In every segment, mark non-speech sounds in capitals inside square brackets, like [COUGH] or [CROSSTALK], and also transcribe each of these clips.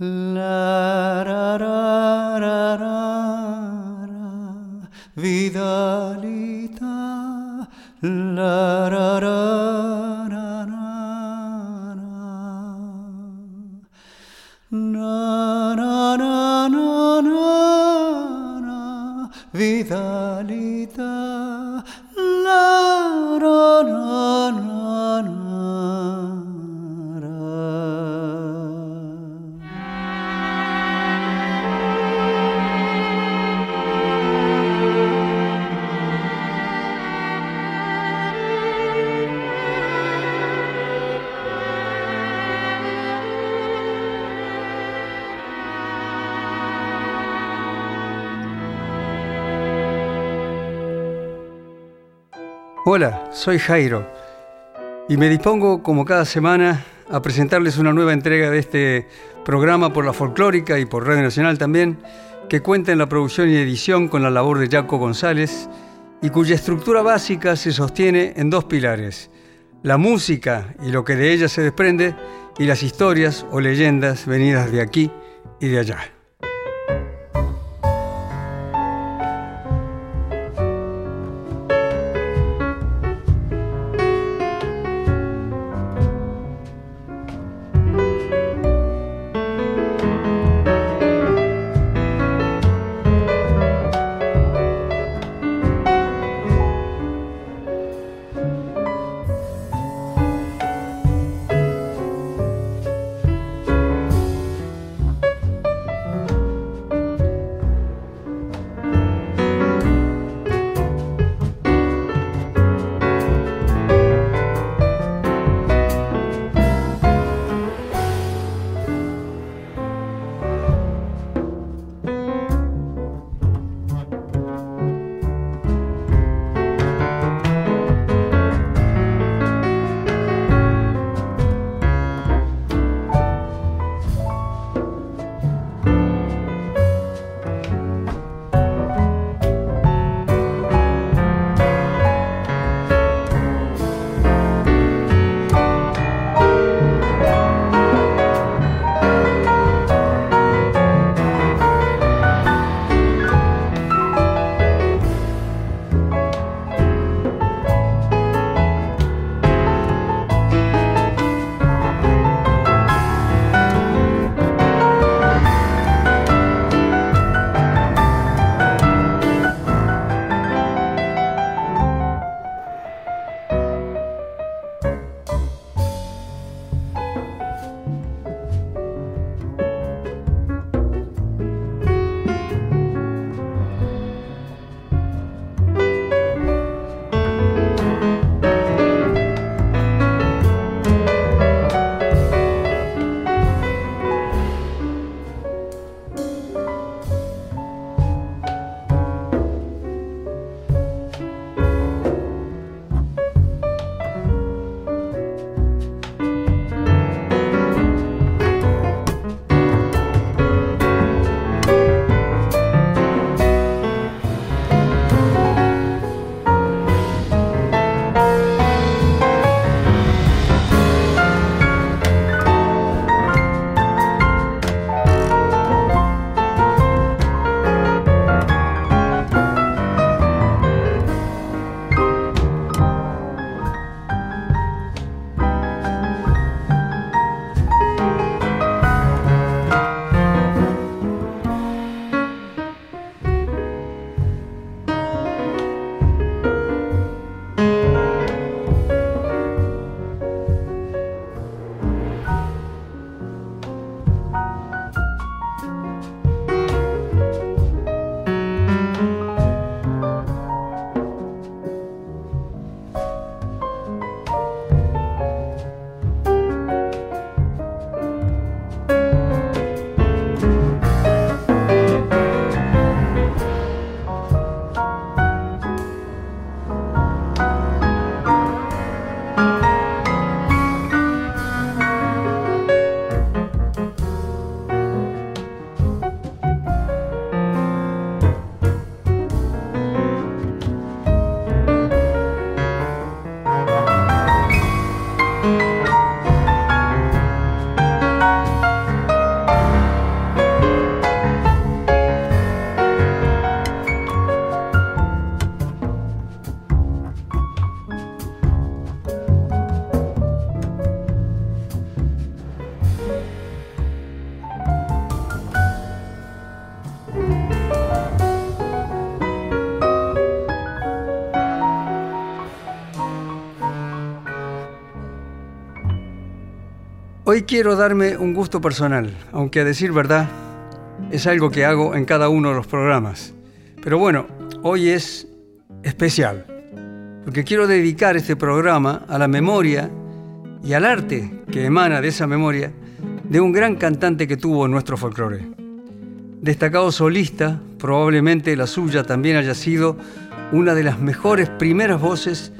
La, Hola, soy Jairo y me dispongo como cada semana a presentarles una nueva entrega de este programa por la folclórica y por Radio Nacional también, que cuenta en la producción y edición con la labor de Jaco González y cuya estructura básica se sostiene en dos pilares, la música y lo que de ella se desprende y las historias o leyendas venidas de aquí y de allá. Hoy quiero darme un gusto personal, aunque a decir verdad es algo que hago en cada uno de los programas. Pero bueno, hoy es especial, porque quiero dedicar este programa a la memoria y al arte que emana de esa memoria de un gran cantante que tuvo nuestro folclore. Destacado solista, probablemente la suya también haya sido una de las mejores primeras voces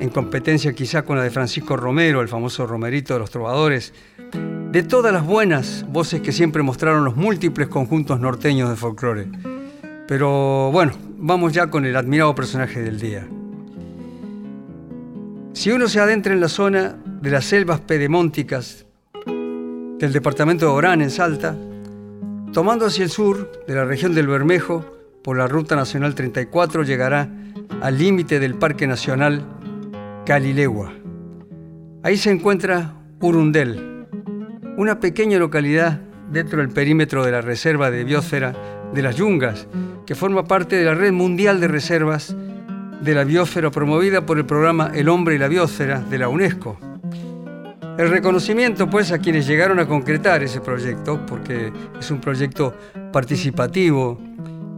en competencia quizá con la de Francisco Romero, el famoso Romerito de los Trovadores, de todas las buenas voces que siempre mostraron los múltiples conjuntos norteños de folclore. Pero bueno, vamos ya con el admirado personaje del día. Si uno se adentra en la zona de las selvas pedemónticas del departamento de Orán, en Salta, tomando hacia el sur de la región del Bermejo, por la Ruta Nacional 34 llegará al límite del Parque Nacional Calilegua. Ahí se encuentra Urundel, una pequeña localidad dentro del perímetro de la Reserva de Biosfera de las Yungas, que forma parte de la Red Mundial de Reservas de la Biosfera promovida por el programa El Hombre y la Biosfera de la UNESCO. El reconocimiento, pues, a quienes llegaron a concretar ese proyecto, porque es un proyecto participativo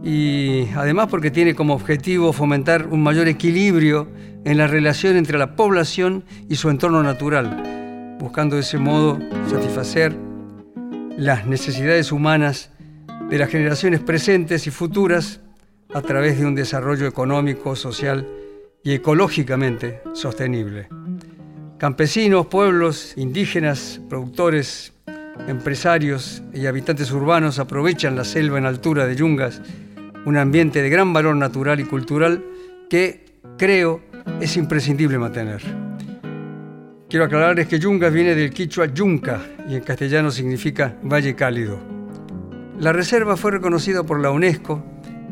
y además porque tiene como objetivo fomentar un mayor equilibrio en la relación entre la población y su entorno natural, buscando de ese modo satisfacer las necesidades humanas de las generaciones presentes y futuras a través de un desarrollo económico, social y ecológicamente sostenible. Campesinos, pueblos, indígenas, productores, empresarios y habitantes urbanos aprovechan la selva en altura de Yungas, un ambiente de gran valor natural y cultural que, creo, es imprescindible mantener. Quiero aclararles que Yungas viene del quichua yunca y en castellano significa valle cálido. La reserva fue reconocida por la UNESCO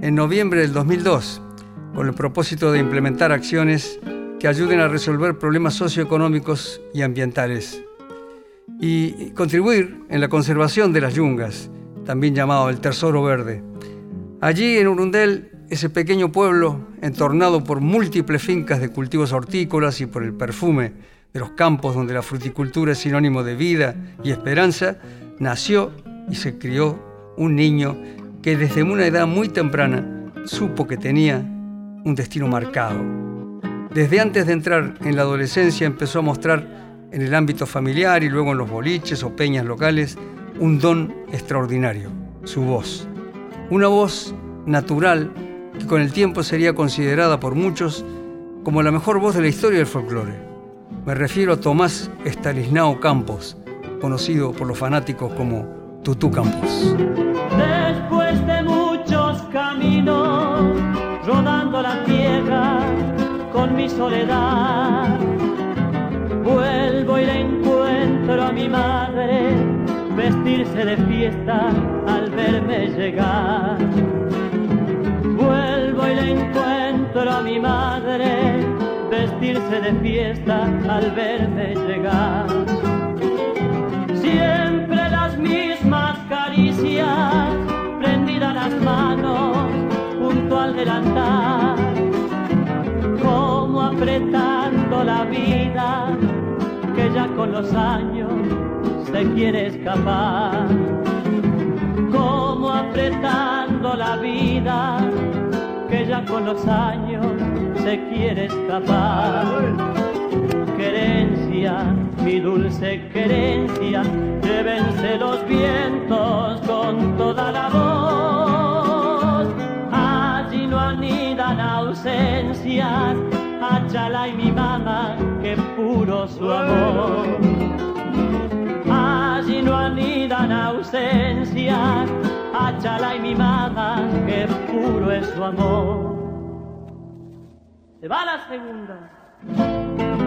en noviembre del 2002 con el propósito de implementar acciones que ayuden a resolver problemas socioeconómicos y ambientales y contribuir en la conservación de las yungas, también llamado el Tesoro Verde. Allí en Urundel, ese pequeño pueblo, entornado por múltiples fincas de cultivos hortícolas y por el perfume de los campos donde la fruticultura es sinónimo de vida y esperanza, nació y se crió un niño que desde una edad muy temprana supo que tenía un destino marcado desde antes de entrar en la adolescencia empezó a mostrar en el ámbito familiar y luego en los boliches o peñas locales un don extraordinario, su voz. Una voz natural que con el tiempo sería considerada por muchos como la mejor voz de la historia del folclore. Me refiero a Tomás Estalisnao Campos, conocido por los fanáticos como Tutú Campos. Después de muchos caminos, rodando la tierra, con mi soledad. Vuelvo y le encuentro a mi madre vestirse de fiesta al verme llegar. Vestirse de fiesta al verme llegar. Siempre las mismas caricias, prendidas las manos junto al delantal apretando la vida que ya con los años se quiere escapar. Como apretando la vida que ya con los años se quiere escapar. Querencia, mi dulce querencia, llévense los vientos con toda la voz. Allí no anidan ausencias Achala y mi mamá, que puro su amor. Allí no anidan ausencias, Achala y mi mamá, que puro es su amor. Se va la segunda.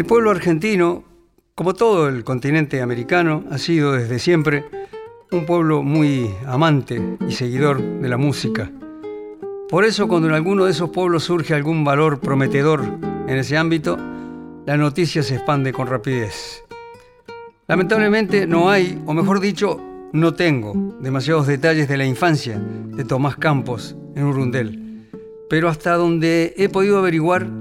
El pueblo argentino, como todo el continente americano, ha sido desde siempre un pueblo muy amante y seguidor de la música. Por eso cuando en alguno de esos pueblos surge algún valor prometedor en ese ámbito, la noticia se expande con rapidez. Lamentablemente no hay, o mejor dicho, no tengo demasiados detalles de la infancia de Tomás Campos en Urundel, pero hasta donde he podido averiguar,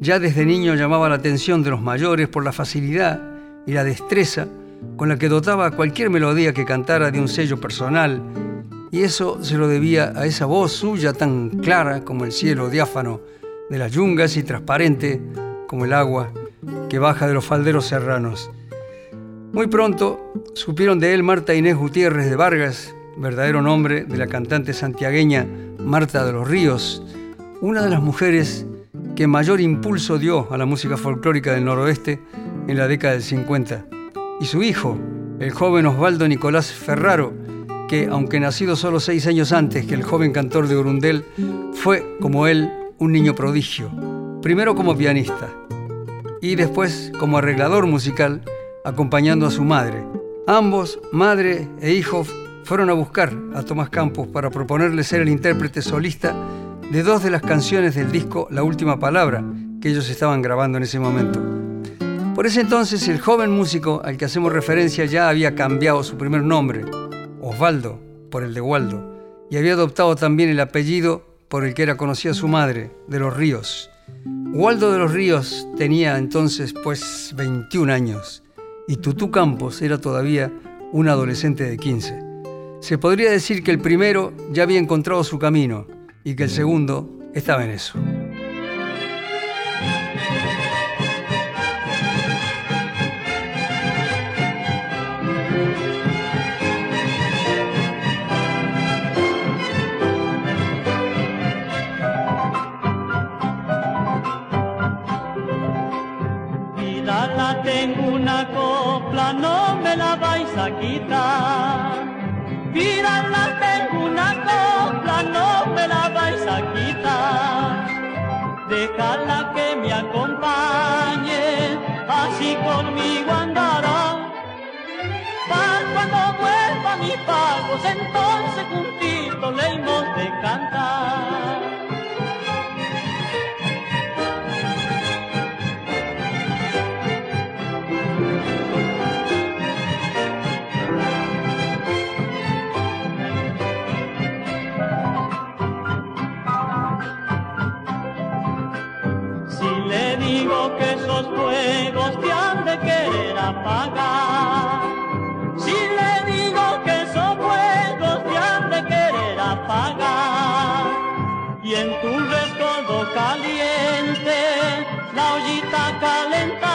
ya desde niño llamaba la atención de los mayores por la facilidad y la destreza con la que dotaba cualquier melodía que cantara de un sello personal, y eso se lo debía a esa voz suya tan clara como el cielo diáfano de las yungas y transparente como el agua que baja de los falderos serranos. Muy pronto supieron de él Marta Inés Gutiérrez de Vargas, verdadero nombre de la cantante santiagueña Marta de los Ríos, una de las mujeres que mayor impulso dio a la música folclórica del noroeste en la década del 50, y su hijo, el joven Osvaldo Nicolás Ferraro, que aunque nacido solo seis años antes que el joven cantor de Urundel, fue, como él, un niño prodigio, primero como pianista y después como arreglador musical, acompañando a su madre. Ambos, madre e hijo, fueron a buscar a Tomás Campos para proponerle ser el intérprete solista de dos de las canciones del disco La Última Palabra que ellos estaban grabando en ese momento. Por ese entonces el joven músico al que hacemos referencia ya había cambiado su primer nombre, Osvaldo, por el de Waldo, y había adoptado también el apellido por el que era conocida su madre, de los Ríos. Waldo de los Ríos tenía entonces pues 21 años y Tutú Campos era todavía un adolescente de 15. Se podría decir que el primero ya había encontrado su camino y que el segundo estaba en eso. Vidala tengo una copla, no me la vais a quitar. Vidala tengo una copla, no Déjala que me acompañe, así conmigo andará. Para cuando vuelva mis pagos, entonces juntitos le de cantar. Apagar, si le digo que esos fuegos te han de querer apagar, y en tu rescoldo caliente la ollita calentará,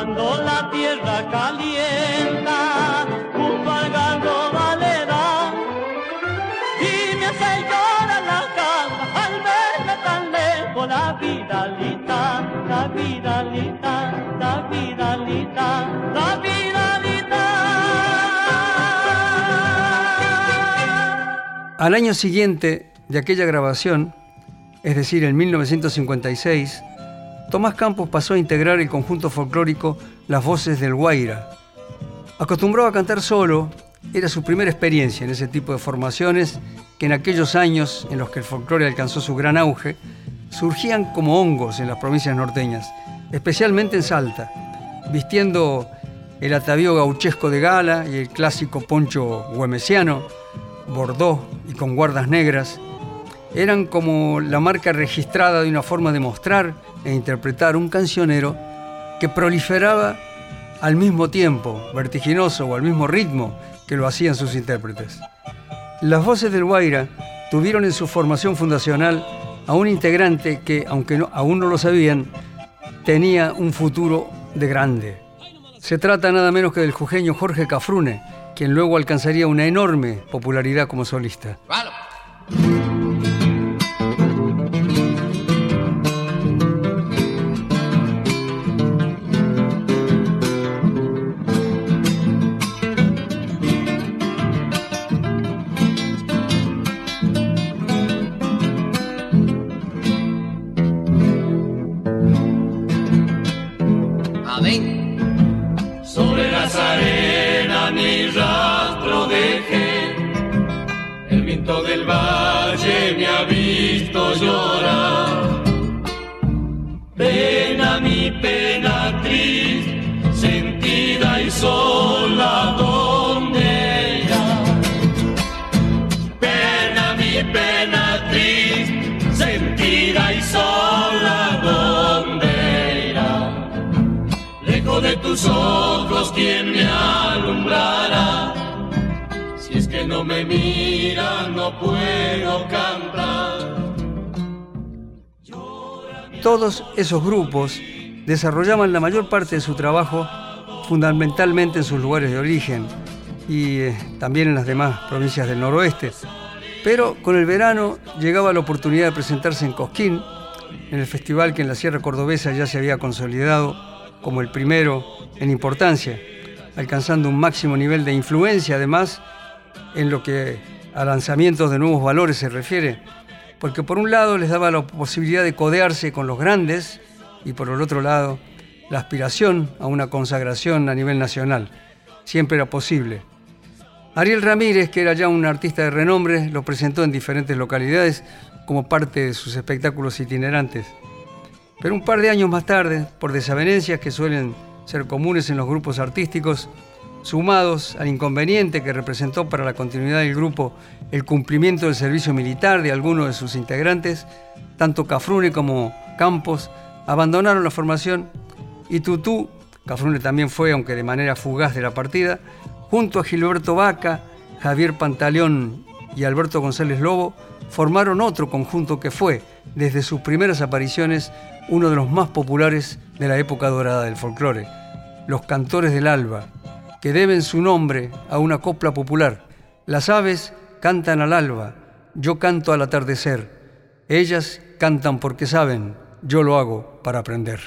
Cuando la tierra calienta, junto al galgo valera, y me hace llorar la cama al verme tan lejos la vida lita, la vida lita, la vida lita, la vida lita. Al año siguiente de aquella grabación, es decir, en 1956, Tomás Campos pasó a integrar el conjunto folclórico Las Voces del Guaira. Acostumbrado a cantar solo, era su primera experiencia en ese tipo de formaciones que en aquellos años en los que el folclore alcanzó su gran auge, surgían como hongos en las provincias norteñas, especialmente en Salta, vistiendo el atavío gauchesco de gala y el clásico poncho huemesiano, bordó y con guardas negras, eran como la marca registrada de una forma de mostrar e interpretar un cancionero que proliferaba al mismo tiempo, vertiginoso o al mismo ritmo que lo hacían sus intérpretes. Las voces del Guaira tuvieron en su formación fundacional a un integrante que, aunque aún no lo sabían, tenía un futuro de grande. Se trata nada menos que del jujeño Jorge Cafrune, quien luego alcanzaría una enorme popularidad como solista. No puedo cantar. Todos esos grupos desarrollaban la mayor parte de su trabajo fundamentalmente en sus lugares de origen y eh, también en las demás provincias del noroeste. Pero con el verano llegaba la oportunidad de presentarse en Cosquín, en el festival que en la Sierra Cordobesa ya se había consolidado como el primero en importancia, alcanzando un máximo nivel de influencia además en lo que a lanzamientos de nuevos valores se refiere, porque por un lado les daba la posibilidad de codearse con los grandes y por el otro lado la aspiración a una consagración a nivel nacional. Siempre era posible. Ariel Ramírez, que era ya un artista de renombre, lo presentó en diferentes localidades como parte de sus espectáculos itinerantes. Pero un par de años más tarde, por desavenencias que suelen ser comunes en los grupos artísticos, sumados al inconveniente que representó para la continuidad del grupo el cumplimiento del servicio militar de algunos de sus integrantes, tanto Cafrune como Campos abandonaron la formación y Tutú, Cafrune también fue, aunque de manera fugaz de la partida, junto a Gilberto Vaca, Javier Pantaleón y Alberto González Lobo, formaron otro conjunto que fue, desde sus primeras apariciones, uno de los más populares de la época dorada del folclore, los Cantores del Alba, que deben su nombre a una copla popular. Las aves cantan al alba, yo canto al atardecer. Ellas cantan porque saben, yo lo hago para aprender.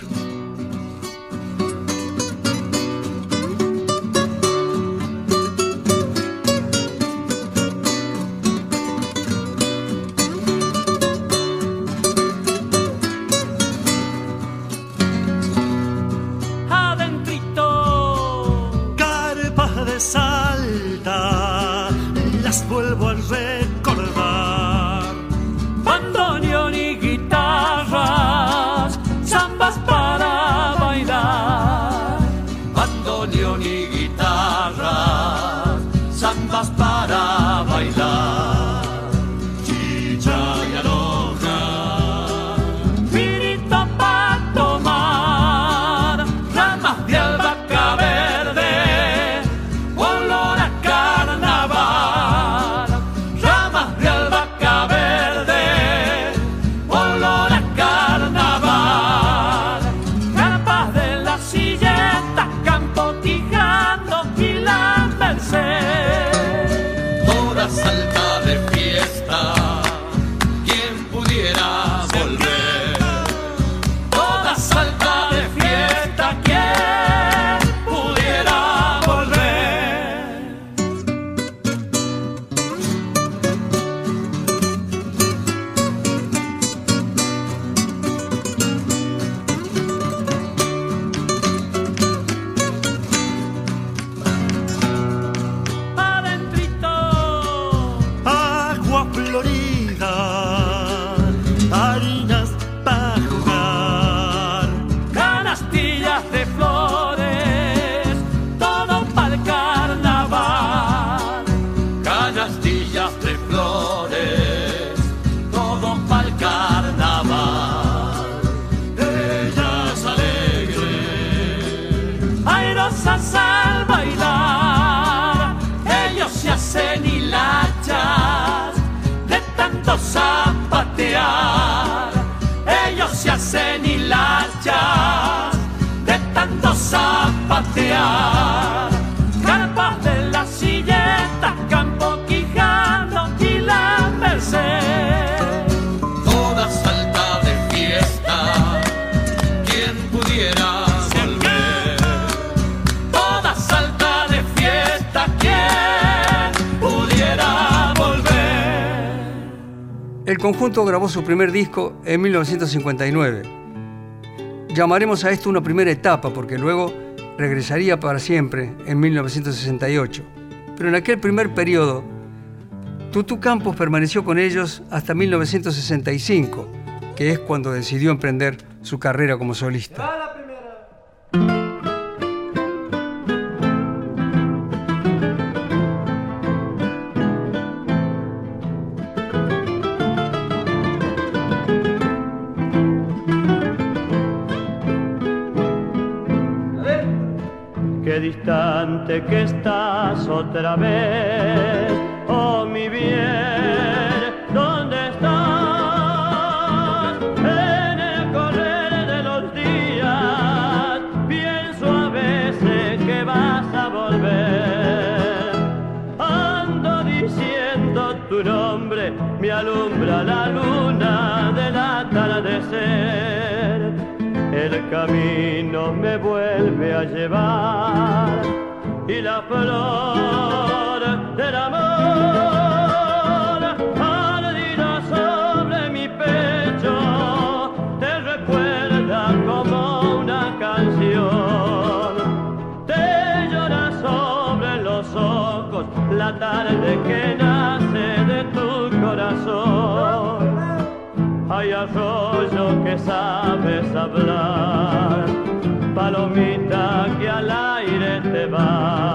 Conjunto grabó su primer disco en 1959. Llamaremos a esto una primera etapa porque luego regresaría para siempre en 1968. Pero en aquel primer periodo, Tutu Campos permaneció con ellos hasta 1965, que es cuando decidió emprender su carrera como solista. Sabes hablar, palomita que al aire te va.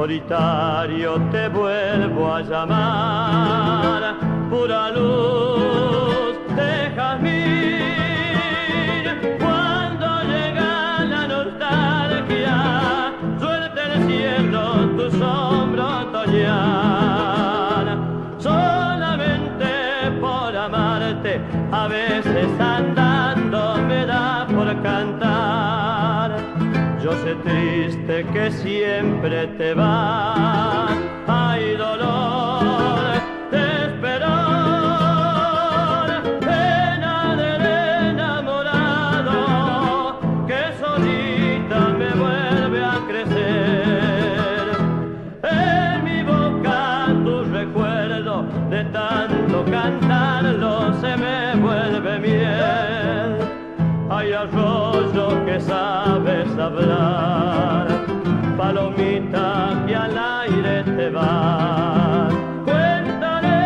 Solitario te vuelvo a llamar, pura luz de jazmín. Cuando llega la nostalgia, suelta el cielo tu sombra otoñal. Solamente por amarte, a veces triste que siempre te vas, que sabes hablar, palomita que al aire te va. Cuéntale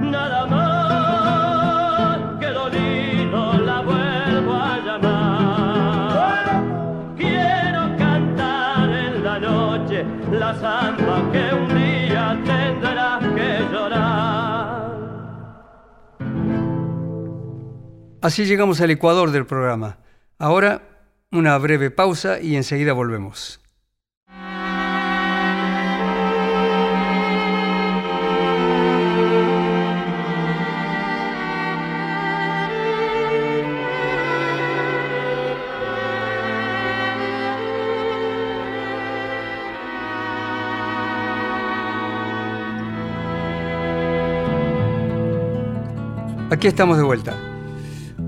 nada más que dolido la vuelvo a llamar. Quiero cantar en la noche la samba que un día tendrás que llorar. Así llegamos al ecuador del programa. Ahora una breve pausa y enseguida volvemos. Aquí estamos de vuelta.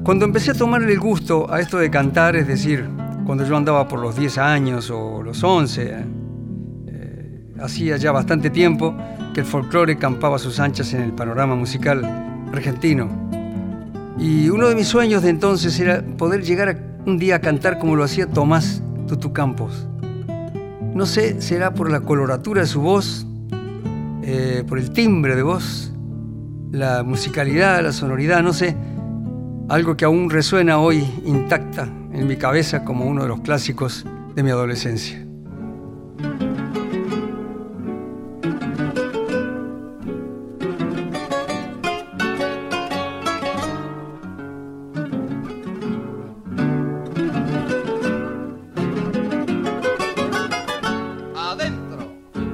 Cuando empecé a tomarle el gusto a esto de cantar, es decir, cuando yo andaba por los 10 años o los 11, eh, hacía ya bastante tiempo que el folclore campaba sus anchas en el panorama musical argentino. Y uno de mis sueños de entonces era poder llegar a- un día a cantar como lo hacía Tomás Tutu Campos. No sé, será por la coloratura de su voz eh, por el timbre de voz, la musicalidad, la sonoridad, no sé, algo que aún resuena hoy intacta en mi cabeza como uno de los clásicos de mi adolescencia.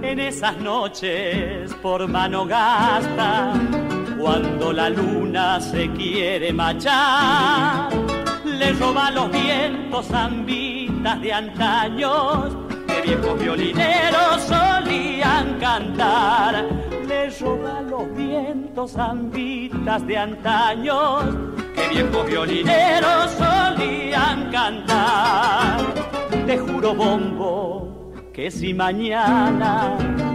En esas noches por mano gasta, cuando la luna se quiere machar, le roba los vientos zambitas de antaños que viejos violineros solían cantar. Le roba los vientos zambitas de antaños que viejos violineros solían cantar. Te juro bombo que si mañana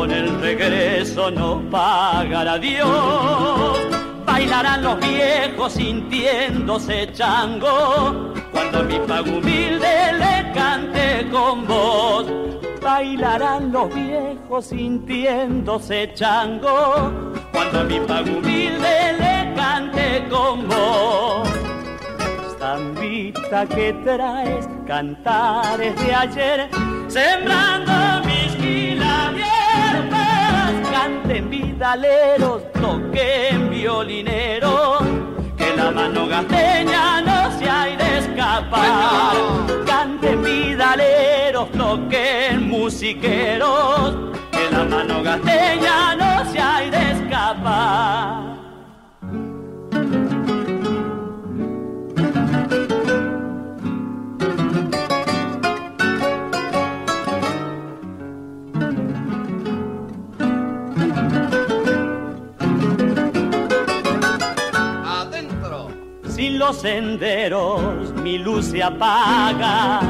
con el regreso no pagará Dios, bailarán los viejos sintiéndose chango, cuando mi pago humilde le cante con voz. Bailarán los viejos sintiéndose chango, cuando mi pago humilde le cante con voz zambita que traes cantares de ayer, sembrando canten vidaleros, toquen violineros, que la mano gasteña no se hay de escapar. Canten vidaleros, toquen musiqueros, los senderos mi luz se apaga.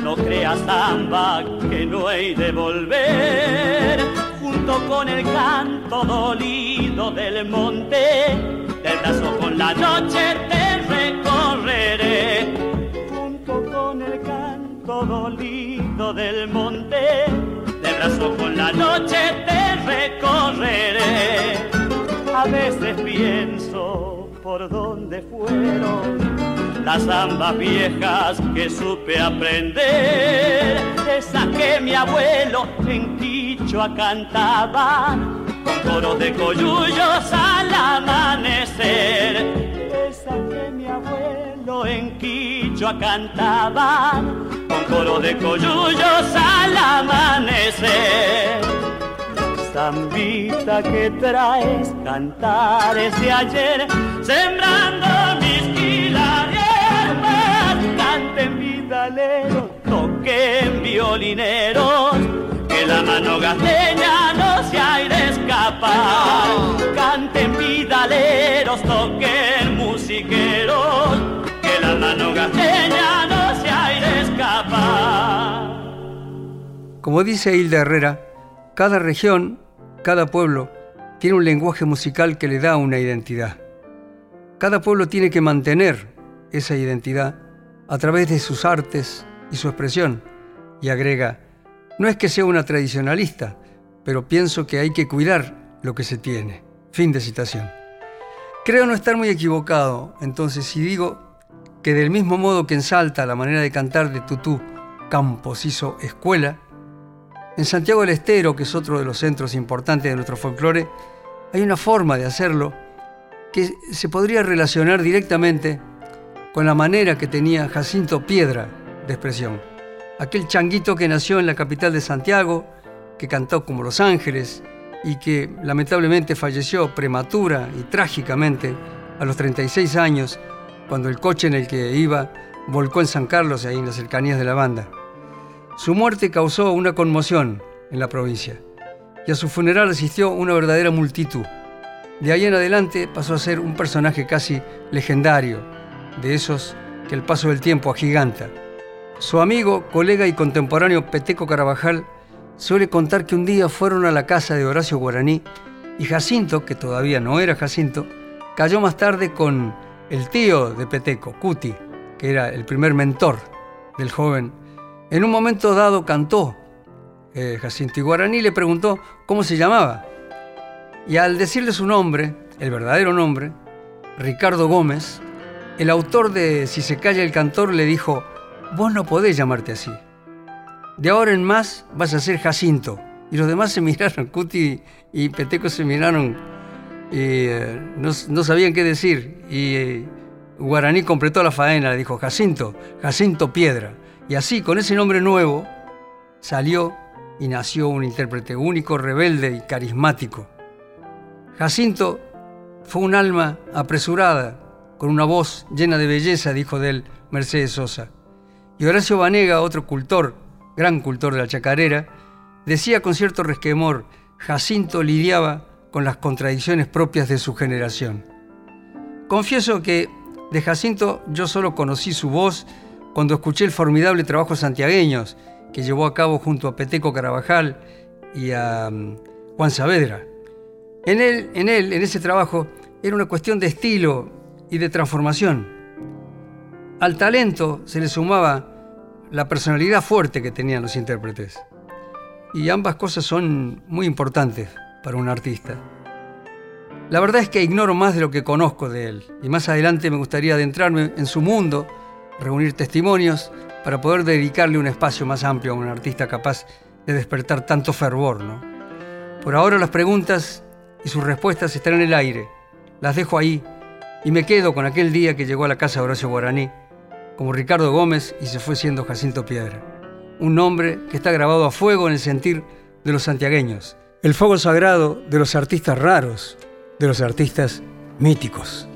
No creas samba que no he de volver. Junto con el canto dolido del monte, del brazo con la noche te recorreré. Junto con el canto dolido del monte, del brazo con la noche te recorreré. A veces pienso por dónde fueron las zambas viejas que supe aprender, esas que mi abuelo en Quichua cantaba, con coros de coyullos al amanecer, esas que mi abuelo en Quichua cantaba, con coros de coyullos al amanecer. Zambita que traes cantares de ayer, sembrando mis hierbas, canten vidaleros, toquen violineros, que la mano gasteña no se hay de escapar. Canten vidaleros, toquen musiqueros, que la mano gasteña no se hay de escapar. Como dice Hilda Herrera, cada región, cada pueblo, tiene un lenguaje musical que le da una identidad. Cada pueblo tiene que mantener esa identidad a través de sus artes y su expresión. Y agrega, no es que sea una tradicionalista, pero pienso que hay que cuidar lo que se tiene. Fin de citación. Creo no estar muy equivocado, entonces, si digo que del mismo modo que en Salta la manera de cantar de Tutú Campos hizo escuela, en Santiago del Estero, que es otro de los centros importantes de nuestro folclore, hay una forma de hacerlo que se podría relacionar directamente con la manera que tenía Jacinto Piedra de expresión. Aquel changuito que nació en la capital de Santiago, que cantó como Los Ángeles y que lamentablemente falleció prematura y trágicamente a los 36 años cuando el coche en el que iba volcó en San Carlos, ahí en las cercanías de la banda. Su muerte causó una conmoción en la provincia y a su funeral asistió una verdadera multitud. De ahí en adelante pasó a ser un personaje casi legendario, de esos que el paso del tiempo agiganta. Su amigo, colega y contemporáneo Peteco Carabajal suele contar que un día fueron a la casa de Horacio Guaraní y Jacinto, que todavía no era Jacinto, cayó más tarde con el tío de Peteco, Cuti, que era el primer mentor del joven. En un momento dado cantó eh, Jacinto y Guaraní le preguntó cómo se llamaba Y al decirle su nombre, el verdadero nombre, Ricardo Gómez, el autor de Si se calla el cantor le dijo, vos no podés llamarte así. De ahora en más vas a ser Jacinto. Y los demás se [LAUGHS] miraron, Cuti y Peteco se miraron y eh, no, sabían qué decir. Y eh, Guaraní completó la faena, le dijo Jacinto, Jacinto Piedra. Y así, con ese nombre nuevo, salió y nació un intérprete único, rebelde y carismático. Jacinto fue un alma apresurada, con una voz llena de belleza, dijo de él Mercedes Sosa. Y Horacio Vanega, otro cultor, gran cultor de la chacarera, decía con cierto resquemor, Jacinto lidiaba con las contradicciones propias de su generación. Confieso que de Jacinto yo solo conocí su voz cuando escuché el formidable trabajo santiagueños que llevó a cabo junto a Peteco Carabajal y a um, Juan Saavedra. En él, en él, en ese trabajo, era una cuestión de estilo y de transformación. Al talento se le sumaba la personalidad fuerte que tenían los intérpretes. Y ambas cosas son muy importantes para un artista. La verdad es que ignoro más de lo que conozco de él y más adelante me gustaría adentrarme en su mundo, reunir testimonios para poder dedicarle un espacio más amplio a un artista capaz de despertar tanto fervor. ¿no? Por ahora las preguntas y sus respuestas están en el aire. Las dejo ahí y me quedo con aquel día que llegó a la casa de Horacio Guaraní, como Ricardo Gómez y se fue siendo Jacinto Piedra. Un nombre que está grabado a fuego en el sentir de los santiagueños. El fuego sagrado de los artistas raros, de los artistas míticos.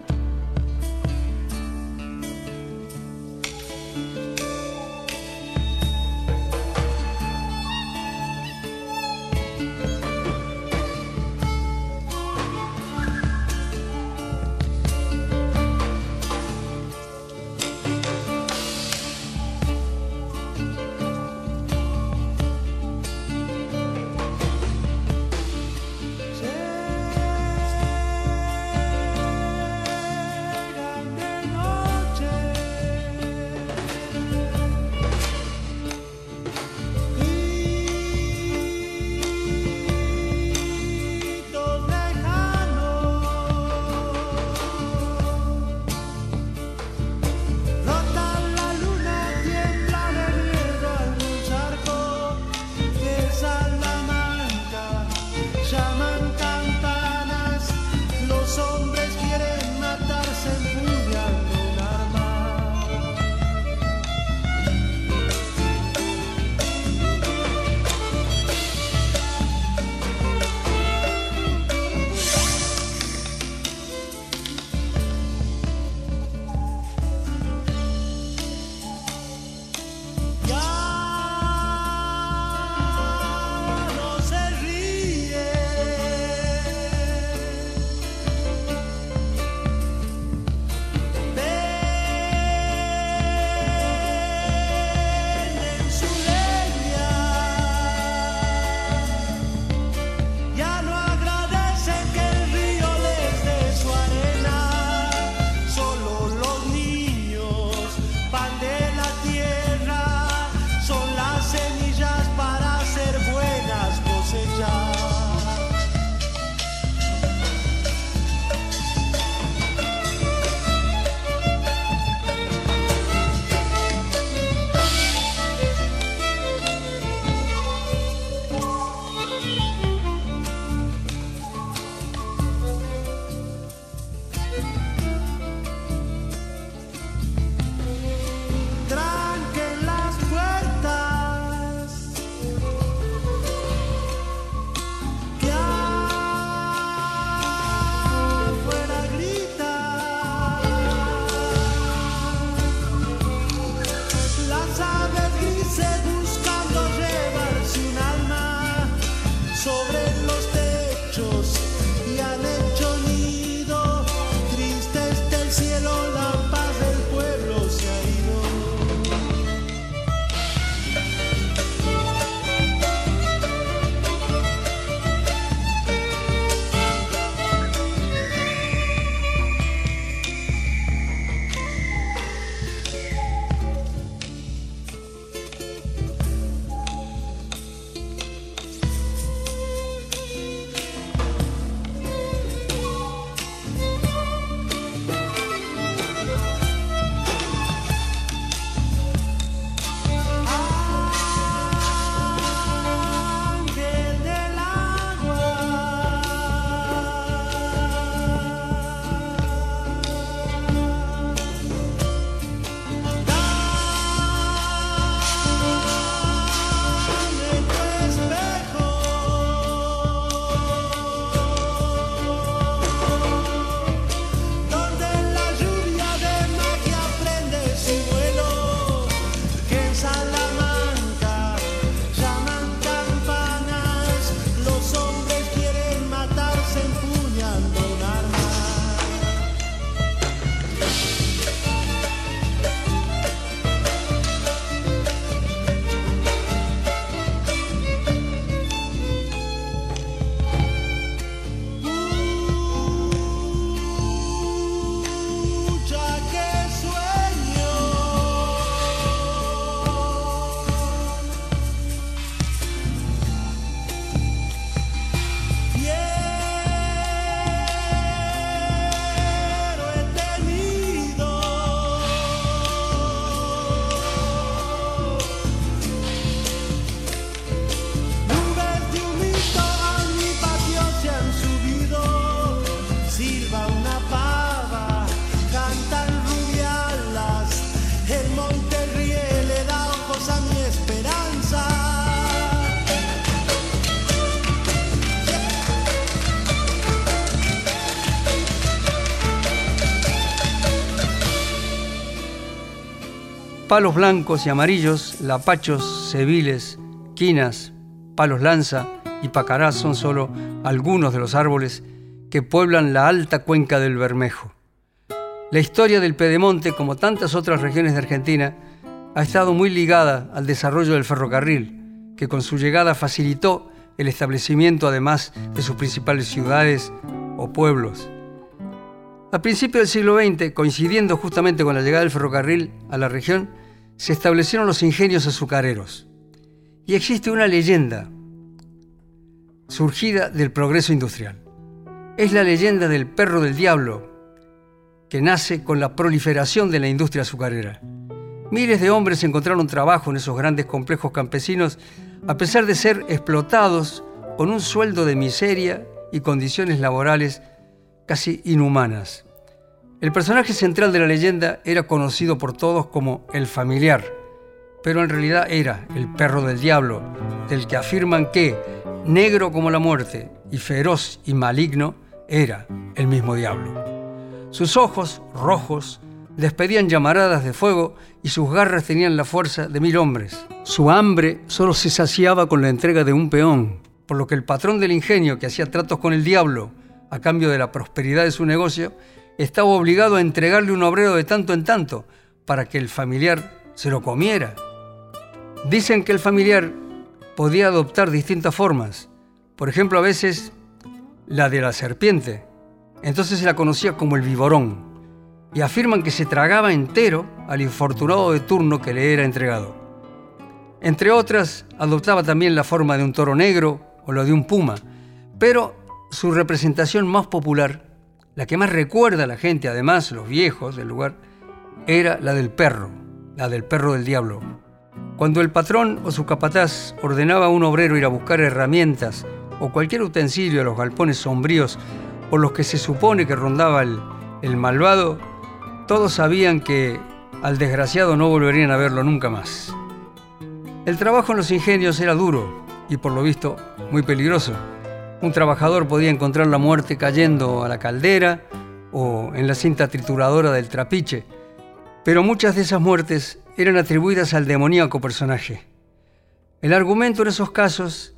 Palos blancos y amarillos, lapachos, cebiles, quinas, palos lanza y pacarás son solo algunos de los árboles que pueblan la alta cuenca del Bermejo. La historia del Pedemonte, como tantas otras regiones de Argentina, ha estado muy ligada al desarrollo del ferrocarril, que con su llegada facilitó el establecimiento además de sus principales ciudades o pueblos. A principios del siglo XX, coincidiendo justamente con la llegada del ferrocarril a la región, se establecieron los ingenios azucareros. Y existe una leyenda surgida del progreso industrial. Es la leyenda del perro del diablo, que nace con la proliferación de la industria azucarera. Miles de hombres encontraron trabajo en esos grandes complejos campesinos a pesar de ser explotados con un sueldo de miseria y condiciones laborales casi inhumanas. El personaje central de la leyenda era conocido por todos como el familiar, pero en realidad era el perro del diablo, del que afirman que, negro como la muerte y feroz y maligno, era el mismo diablo. Sus ojos, rojos, despedían llamaradas de fuego y sus garras tenían la fuerza de mil hombres. Su hambre solo se saciaba con la entrega de un peón, por lo que el patrón del ingenio que hacía tratos con el diablo a cambio de la prosperidad de su negocio, estaba obligado a entregarle un obrero de tanto en tanto para que el familiar se lo comiera. Dicen que el familiar podía adoptar distintas formas, por ejemplo a veces la de la serpiente, entonces se la conocía como el viborón, y afirman que se tragaba entero al infortunado de turno que le era entregado. Entre otras, adoptaba también la forma de un toro negro o la de un puma, pero su representación más popular, la que más recuerda a la gente, además los viejos del lugar, era la del perro, la del perro del diablo. Cuando el patrón o su capataz ordenaba a un obrero ir a buscar herramientas o cualquier utensilio a los galpones sombríos por los que se supone que rondaba el, el malvado, todos sabían que al desgraciado no volverían a verlo nunca más. El trabajo en los ingenios era duro y por lo visto muy peligroso. Un trabajador podía encontrar la muerte cayendo a la caldera o en la cinta trituradora del trapiche, pero muchas de esas muertes eran atribuidas al demoníaco personaje. El argumento en esos casos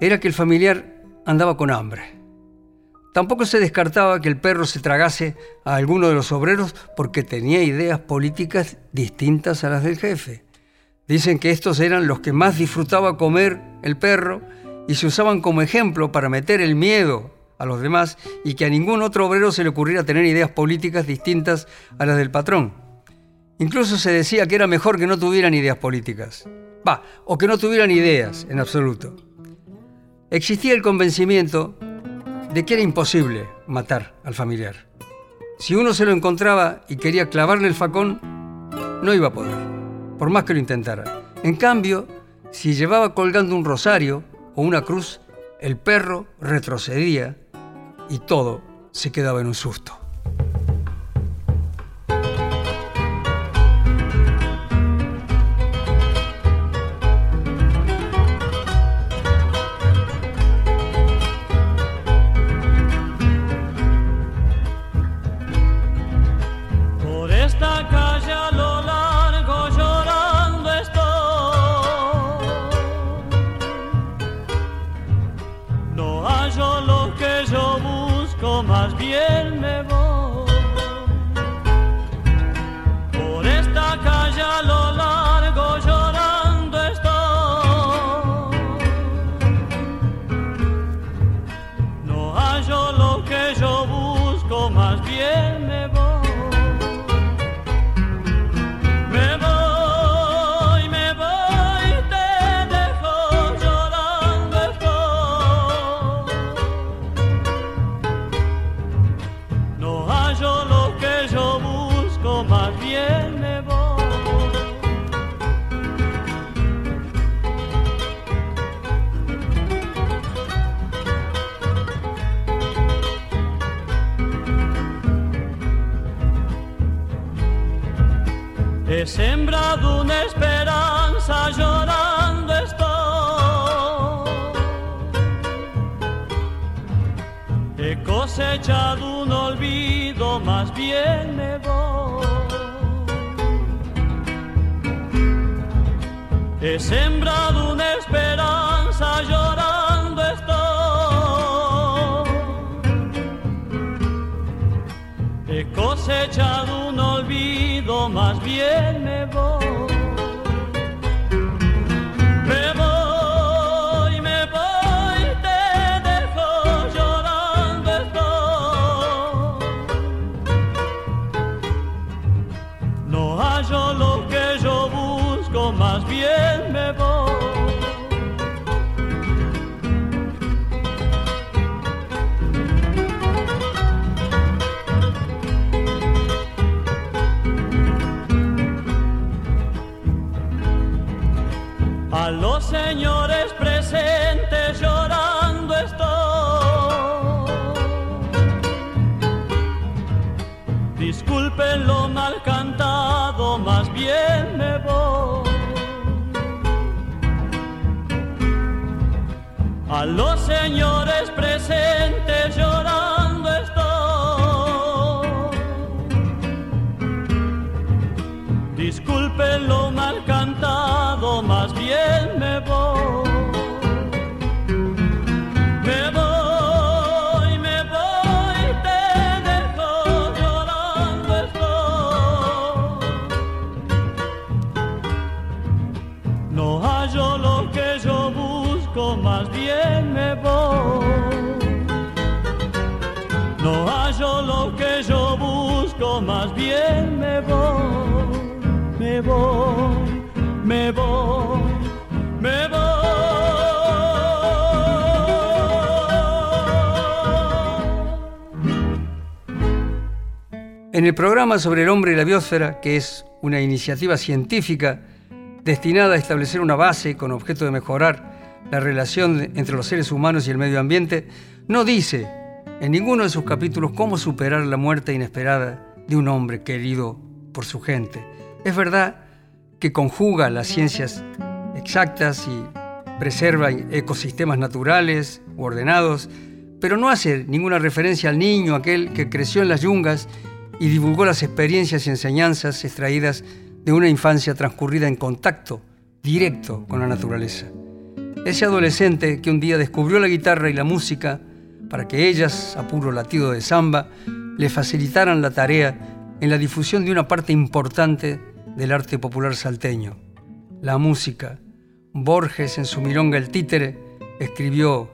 era que el familiar andaba con hambre. Tampoco se descartaba que el perro se tragase a alguno de los obreros porque tenía ideas políticas distintas a las del jefe. Dicen que estos eran los que más disfrutaba comer el perro y se usaban como ejemplo para meter el miedo a los demás y que a ningún otro obrero se le ocurriera tener ideas políticas distintas a las del patrón. Incluso se decía que era mejor que no tuvieran ideas políticas. Va, o que no tuvieran ideas en absoluto. Existía el convencimiento de que era imposible matar al familiar. Si uno se lo encontraba y quería clavarle el facón, no iba a poder, por más que lo intentara. En cambio, si llevaba colgando un rosario o una cruz, el perro retrocedía y todo se quedaba en un susto. Más bien me voy. He sembrado una esperanza llorando estoy. He cosechado un olvido, más bien me voy. Me me me. En el programa sobre el hombre y la biosfera, que es una iniciativa científica destinada a establecer una base con objeto de mejorar la relación entre los seres humanos y el medio ambiente, no dice en ninguno de sus capítulos cómo superar la muerte inesperada de un hombre querido por su gente. Es verdad que conjuga las ciencias exactas y preserva ecosistemas naturales u ordenados, pero no hace ninguna referencia al niño, aquel que creció en las yungas y divulgó las experiencias y enseñanzas extraídas de una infancia transcurrida en contacto directo con la naturaleza. Ese adolescente que un día descubrió la guitarra y la música para que ellas, a puro latido de samba, le facilitaran la tarea en la difusión de una parte importante del arte popular salteño, la música. Borges, en su milonga El Títere, escribió,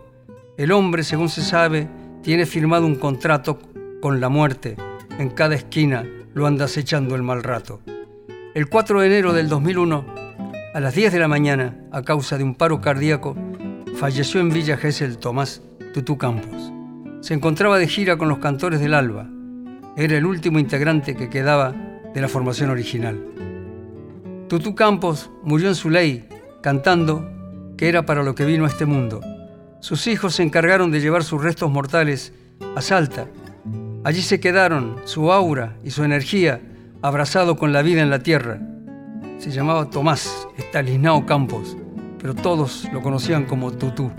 El hombre, según se sabe, tiene firmado un contrato con la muerte. En cada esquina lo anda acechando el mal rato. El 4 de enero del 2001, a las 10 de la mañana, a causa de un paro cardíaco, falleció en Villa Gesell Tomás Tutú Campos. Se encontraba de gira con los cantores del Alba. Era el último integrante que quedaba de la formación original. Tutú Campos murió en su ley, cantando que era para lo que vino a este mundo. Sus hijos se encargaron de llevar sus restos mortales a Salta. Allí se quedaron su aura y su energía abrazado con la vida en la tierra. Se llamaba Tomás Estalisnao Campos, pero todos lo conocían como Tutú.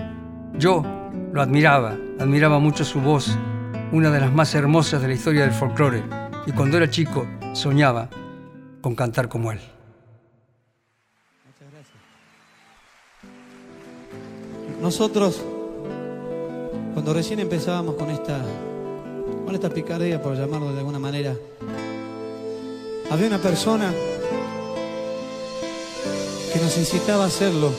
Yo lo admiraba, admiraba mucho su voz, una de las más hermosas de la historia del folclore, y cuando era chico soñaba con cantar como él. Nosotros, cuando recién empezábamos con esta, con esta picardía, por llamarlo de alguna manera, había una persona que nos incitaba a hacerlo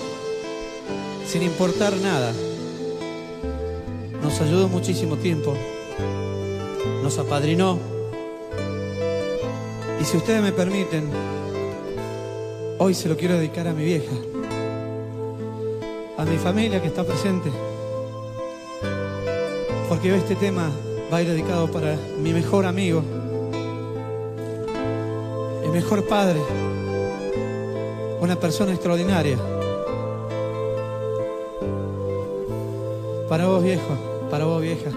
sin importar nada. Nos ayudó muchísimo tiempo, nos apadrinó. Y si ustedes me permiten, hoy se lo quiero dedicar a mi vieja a mi familia que está presente. Porque este tema va a ir dedicado para mi mejor amigo, el mejor padre, una persona extraordinaria. Para vos viejo, para vos vieja.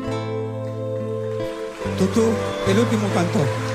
Tutú, el último cantor.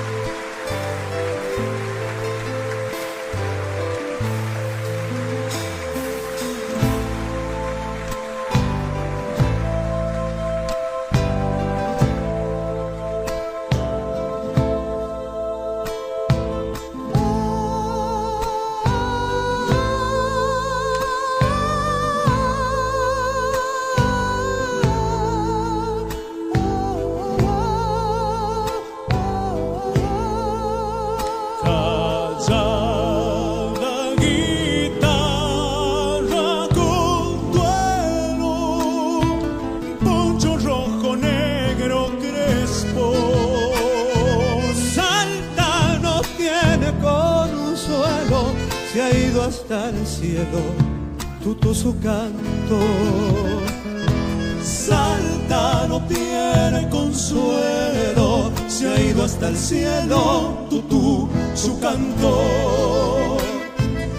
Hasta el cielo, tutú su canto.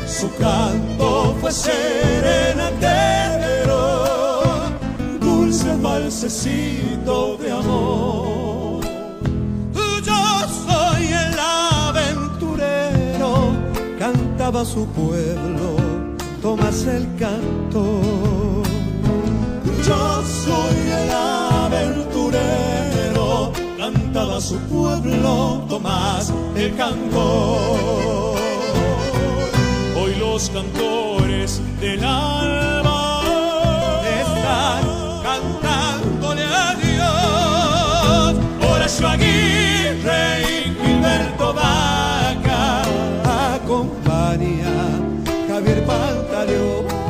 Su canto fue serenatero, dulce balsecito de amor. Yo soy el aventurero, cantaba su pueblo, tomas el canto. Cantaba su pueblo, Tomás el canto. Hoy los cantores del alba están cantándole a Dios. Horacio Aguirre y Gilberto Vaca acompaña Javier Pantaleón.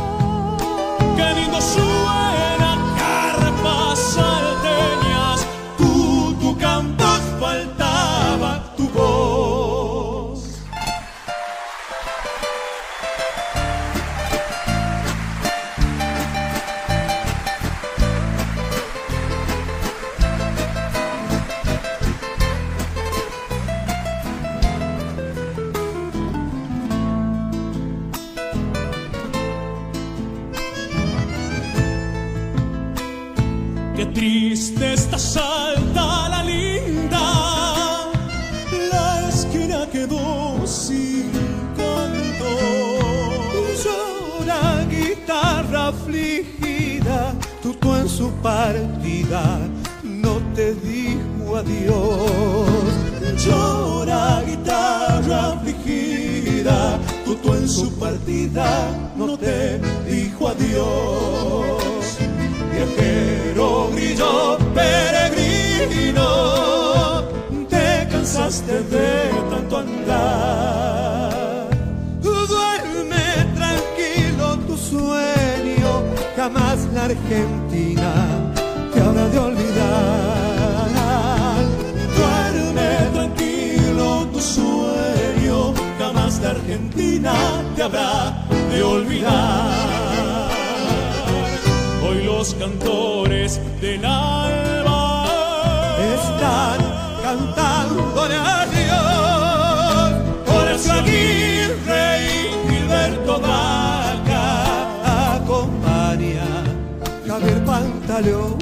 Javier Pantaleón.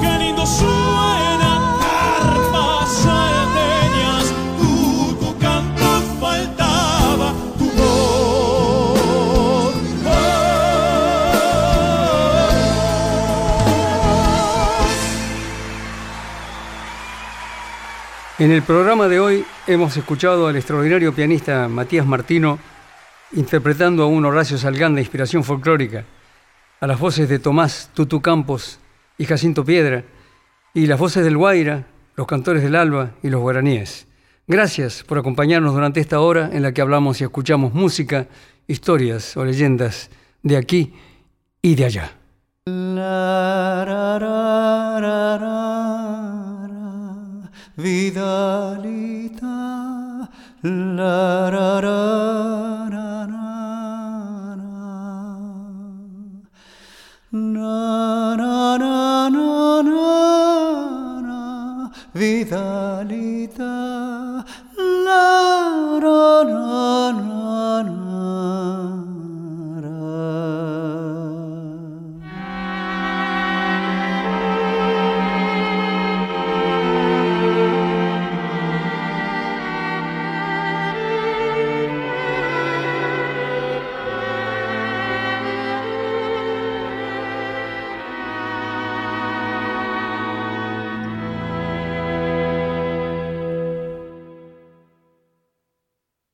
Qué lindo suena carpas salteñas, Tú, tu canto faltaba tu voz. En el programa de hoy hemos escuchado al extraordinario pianista Matías Martino interpretando a un Horacio Salgán de inspiración folclórica, a las voces de Tomás Tutu Campos y Jacinto Piedra, y las voces del Guaira, los cantores del Alba y los guaraníes. Gracias por acompañarnos durante esta hora en la que hablamos y escuchamos música, historias o leyendas de aquí y de allá. Na na na na na na vidalita. La na na na.